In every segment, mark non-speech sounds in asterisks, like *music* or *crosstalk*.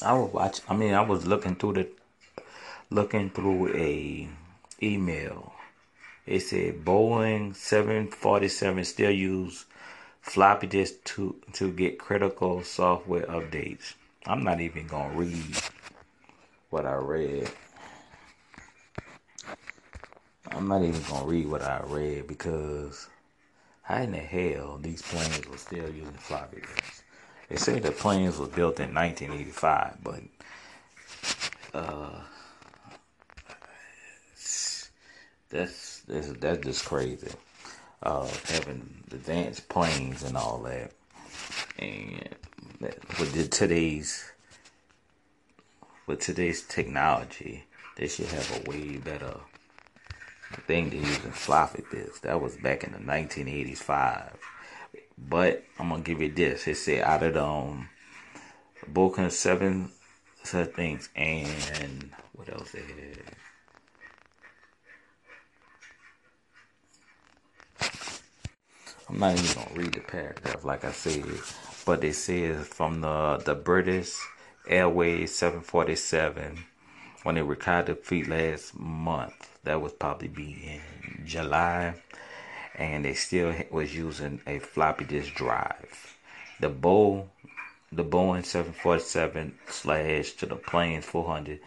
I was watch. I mean, I was looking through the looking through a email. It said Boeing 747 still use floppy disk to to get critical software updates. I'm not even gonna read what I read. I'm not even gonna read what I read because how in the hell these planes were still using floppy disks? They say the planes was built in 1985, but uh, that's that's that's just crazy. Uh, having advanced planes and all that, and with today's with today's technology, they should have a way better thing to use in floppy disks. That was back in the 1985. But I'm gonna give you this. It said out of the um, book of seven such things and what else they had. I'm not even gonna read the paragraph like I said, but it says from the the British Airways 747 when they retired the fleet last month. That was probably be in July, and they still was using a floppy disk drive. The Bow, the Boeing 747 slash to the planes 400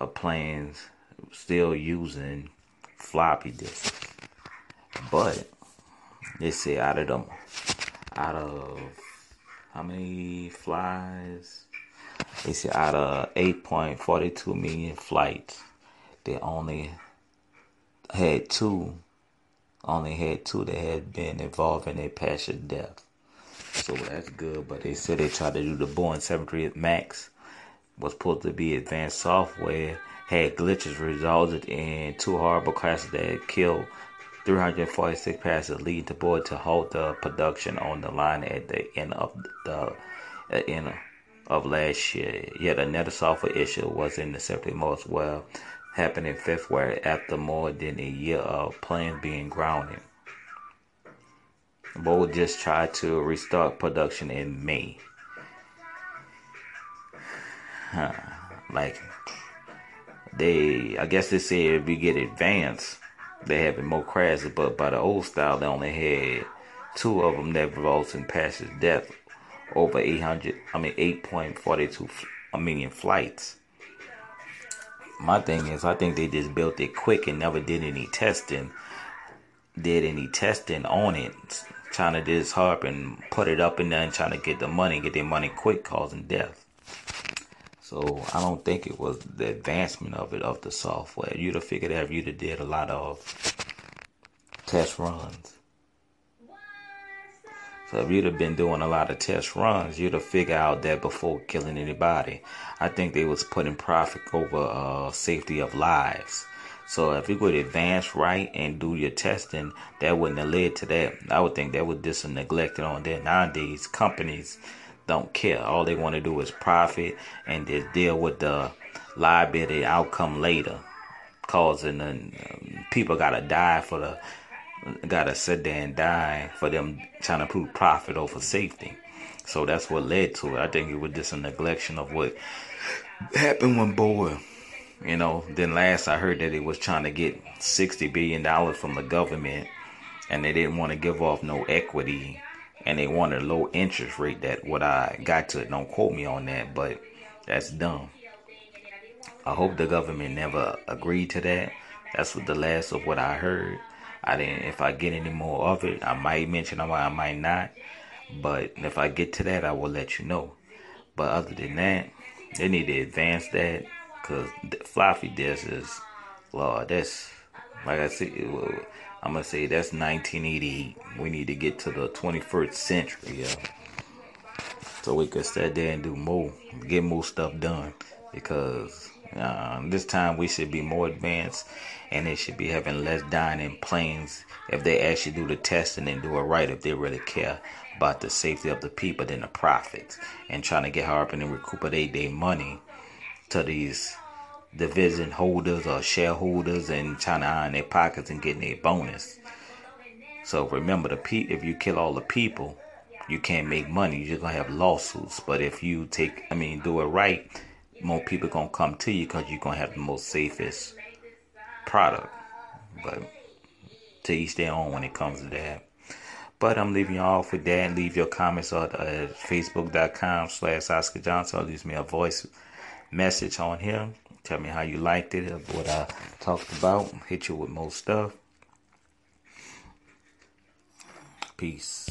uh, planes still using floppy disks, but they say out of them, out of how many flies? They say out of 8.42 million flights, they only had two, only had two that had been involved in a passion death. So that's good, but they said they tried to do the Boeing 738 Max was supposed to be advanced software, had glitches resulted in two horrible crashes that killed 346 passengers, leading the board to halt the production on the line at the end of the uh, end of last year. Yet another software issue was in the September most well happened in February after more than a year of planes being grounded. Boeing just tried to restart production in May. Huh. *sighs* Like they, I guess they said if we get advanced they having more crashes, but by the old style, they only had two of them that resulted in passenger death over 800, I mean 8.42 million flights. My thing is, I think they just built it quick and never did any testing, did any testing on it, trying to just harp and put it up and there and trying to get the money, get their money quick, causing death. So I don't think it was the advancement of it of the software. You'd have figured out if you'd have did a lot of test runs. So if you'd have been doing a lot of test runs, you'd have figured out that before killing anybody. I think they was putting profit over uh, safety of lives. So if you could advance right and do your testing, that wouldn't have led to that. I would think that was just neglected on that. Nowadays, companies don't care. All they want to do is profit and just deal with the liability outcome later. Causing um, people gotta die for the gotta sit there and die for them trying to prove profit over safety. So that's what led to it. I think it was just a neglection of what happened when Boeing. You know, then last I heard that it was trying to get sixty billion dollars from the government, and they didn't want to give off no equity and they wanted a low interest rate. That what I got to. Don't quote me on that, but that's dumb. I hope the government never agreed to that. That's what the last of what I heard. I didn't. If I get any more of it, I might mention it. I might not. But if I get to that, I will let you know. But other than that, they need to advance that because floppy disk is, Lord, that's like I said. I'm gonna say that's 1988. We need to get to the 21st century, yeah. So we could sit there and do more, get more stuff done. Because uh, this time we should be more advanced, and they should be having less dying in planes if they actually do the testing and do it right. If they really care about the safety of the people than the profits, and trying to get harping and recuperate their money to these division holders or shareholders and trying to iron their pockets and getting their bonus. So remember the pe if you kill all the people, you can't make money. You're gonna have lawsuits. But if you take, I mean, do it right, more people gonna come to you because you're gonna have the most safest product. But to each their own when it comes to that. But I'm leaving you off with that. Leave your comments on uh, facebook.com slash Oscar Johnson. leave me a voice message on here. Tell me how you liked it, what I talked about. Hit you with more stuff. Peace.